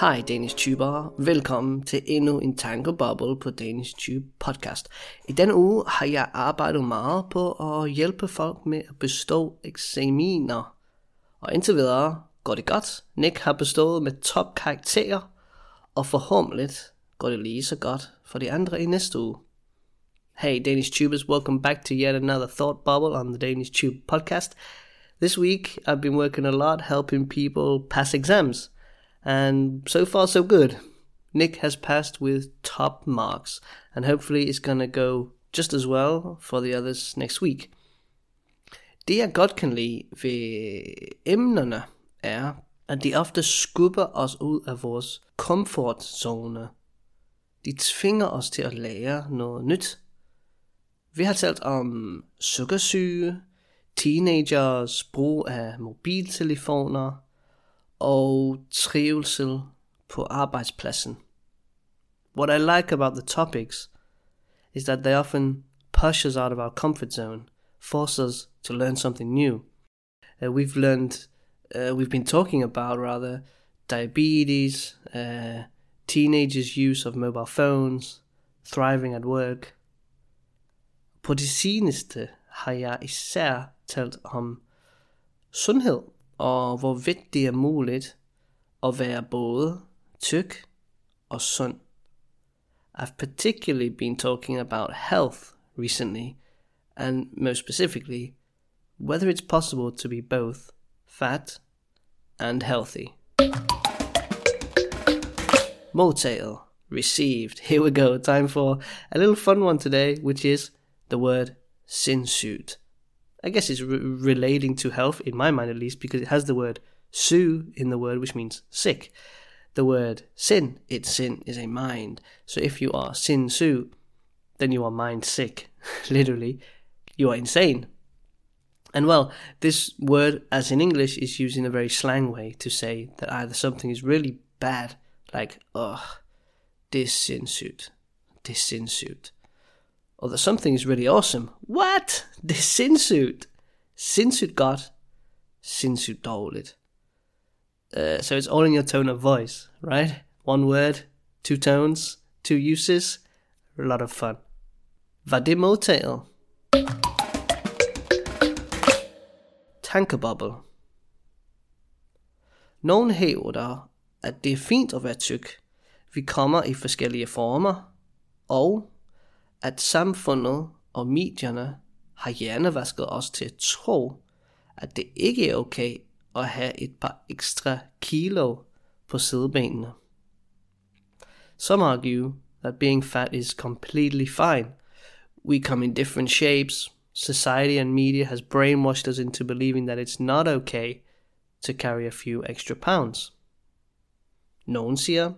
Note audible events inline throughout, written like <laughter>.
Hej Danish Tuber, velkommen til endnu en tankebubble på Danish Tube podcast. I denne uge har jeg arbejdet meget på at hjælpe folk med at bestå eksaminer. Og indtil videre går det godt. Nick har bestået med top karakterer, og forhåbentlig går det lige så godt for de andre i næste uge. Hey Danish Tubers, welcome back to yet another thought bubble on the Danish Tube podcast. This week I've been working a lot helping people pass exams. And so far, so good. Nick has passed with top marks, and hopefully, it's gonna go just as well for the others next week. Det jeg godt kan lide ved emnerne er, at de ofte skubber os ud af vores komfortzone. De tvinger os til at lære noget nyt. Vi har talt om sukkersyge, teenagers brug af mobiltelefoner – og trivsel på arbejdspladsen. What I like about the topics is that they often push us out of our comfort zone, force us to learn something new. Uh, we've learned, uh, we've been talking about rather, diabetes, uh, teenagers' use of mobile phones, thriving at work. På det seneste har jeg især talt om sundhed og hvorvidt det er muligt at være både tyk og sund. I've particularly been talking about health recently, and most specifically, whether it's possible to be both fat and healthy. Motel, received. Here we go. Time for a little fun one today, which is the word sinsuit. I guess it's re- relating to health in my mind at least because it has the word su in the word, which means sick. The word sin, its sin is a mind. So if you are sin su, then you are mind sick. <laughs> Literally, you are insane. And well, this word, as in English, is used in a very slang way to say that either something is really bad, like, ugh, this sin suit, this sin suit, or that something is really awesome. What? Det er sindssygt. Sindssygt godt. Sindssygt dårligt. Uh, so it's all in your tone of voice, right? One word, two tones, two uses. A lot of fun. Var det modtaget? Tankebubble. Nogen hævder, at det er fint at være tyk. Vi kommer i forskellige former, og at samfundet og medierne har hjernevasket os til at tro, at det ikke er okay at have et par ekstra kilo på sidebenene. Some argue that being fat is completely fine. We come in different shapes. Society and media has brainwashed us into believing that it's not okay to carry a few extra pounds. Nogen siger,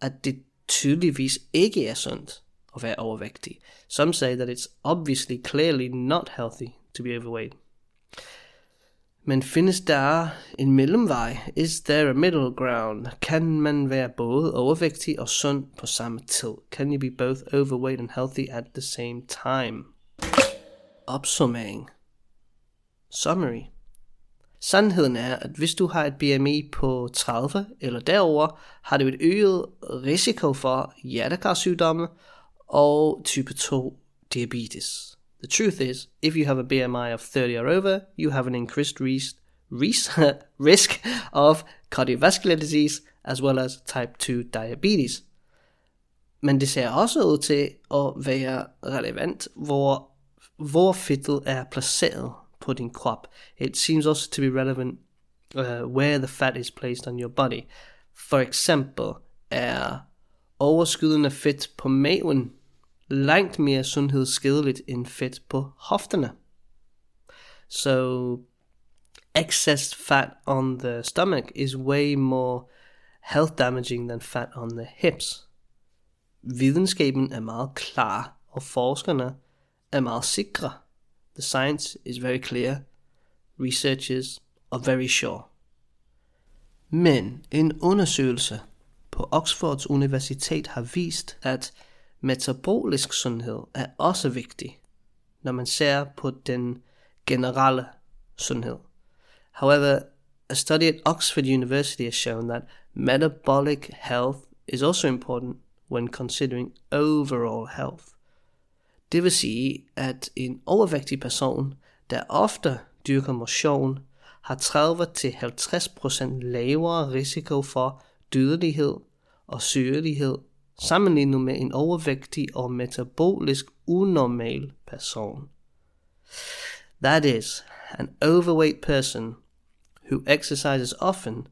at det tydeligvis ikke er sundt at være overvægtig. Some say that it's obviously clearly not healthy to be overweight. Men findes der en mellemvej? Is there a middle ground? Kan man være både overvægtig og sund på samme tid? Can you be both overweight and healthy at the same time? Opsummering. Summary. Sandheden er, at hvis du har et BMI på 30 eller derover, har du et øget risiko for hjertekarsygdomme or type 2 diabetes. The truth is, if you have a BMI of 30 or over, you have an increased risk, <laughs> risk of cardiovascular disease as well as type 2 diabetes. Men det ser også ud til at være relevant, hvor, hvor fedtet er placeret på din krop. It seems also to be relevant uh, where the fat is placed on your body. For eksempel er overskydende fedt på maven langt mere sundhedsskadeligt end fedt på hofterne. So excess fat on the stomach is way more health damaging than fat on the hips. Videnskaben er meget klar, og forskerne er meget sikre. The science is very clear. Researchers are very sure. Men en undersøgelse på Oxfords Universitet har vist, at metabolisk sundhed er også vigtig, når man ser på den generelle sundhed. However, a study at Oxford University has shown that metabolic health is also important when considering overall health. Det vil sige, at en overvægtig person, der ofte dyrker motion, har 30-50% lavere risiko for dødelighed og sygelighed sammenlignet med en overvægtig og metabolisk unormal person. That is, an overweight person who exercises often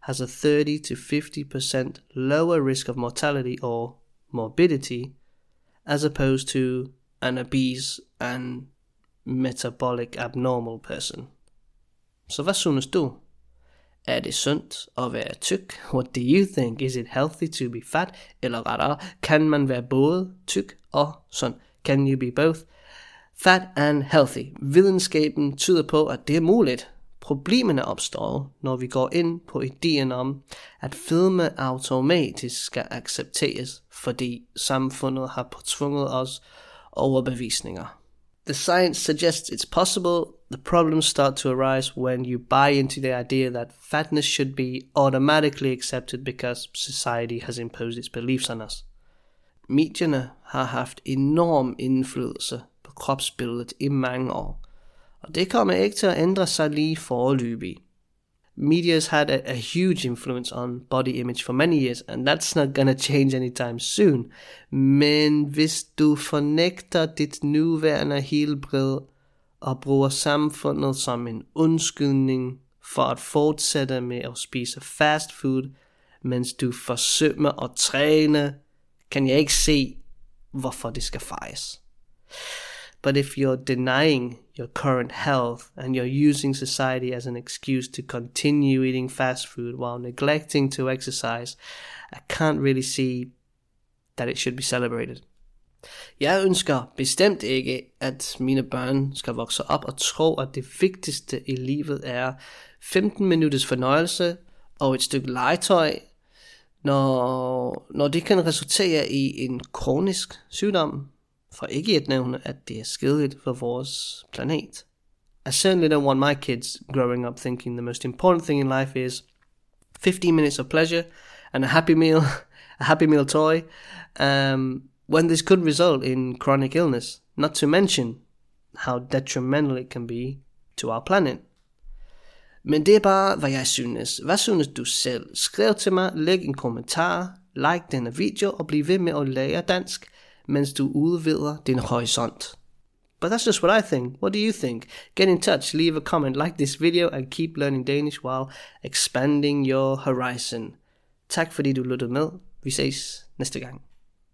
has a 30 to 50% lower risk of mortality or morbidity as opposed to an obese and metabolic abnormal person. Så hvad synes du? Er det sundt at være tyk? What do you think? Is it healthy to be fat? Eller rettere, kan man være både tyk og sund? Can you be both fat and healthy? Videnskaben tyder på, at det er muligt. Problemerne opstår, når vi går ind på ideen om, at fedme automatisk skal accepteres, fordi samfundet har påtvunget os overbevisninger. The science suggests it's possible. The problems start to arise when you buy into the idea that fatness should be automatically accepted because society has imposed its beliefs on us. Medierne har haft enorm indflydelse på kropsbilledet i mange år, og det kommer ikke til at ændre sig lige forløbig. Media's had a, a huge influence on body image for many years, and that's not gonna change anytime soon. Men hvis du fornægter dit nuværende helbred og bruger samfundet som en undskyldning for at fortsætte med at spise fast food, mens du forsømmer at træne, kan jeg ikke se, hvorfor det skal fejres. But if you're denying your current health and you're using society as an excuse to continue eating fast food while neglecting to exercise, I can't really see that it should be celebrated. Jeg ønsker bestemt ikke, at mine børn skal vokse op og tro, at det vigtigste i livet er 15 minutters fornøjelse og et stykke legetøj, når, når det kan resultere i en kronisk sygdom, for ikke at nævne, at det er skadeligt for vores planet. I certainly don't want my kids growing up thinking the most important thing in life is 15 minutes of pleasure and a happy meal, <laughs> a happy meal toy, um, when this could result in chronic illness, not to mention how detrimental it can be to our planet. Men det er bare, hvad jeg synes. Hvad synes du selv? Skriv til mig, læg en kommentar, like denne video og bliv ved med at lære dansk mens du udvider din horisont. But that's just what I think. What do you think? Get in touch, leave a comment, like this video, and keep learning Danish while expanding your horizon. Tak fordi du lyttede med. Vi ses næste gang.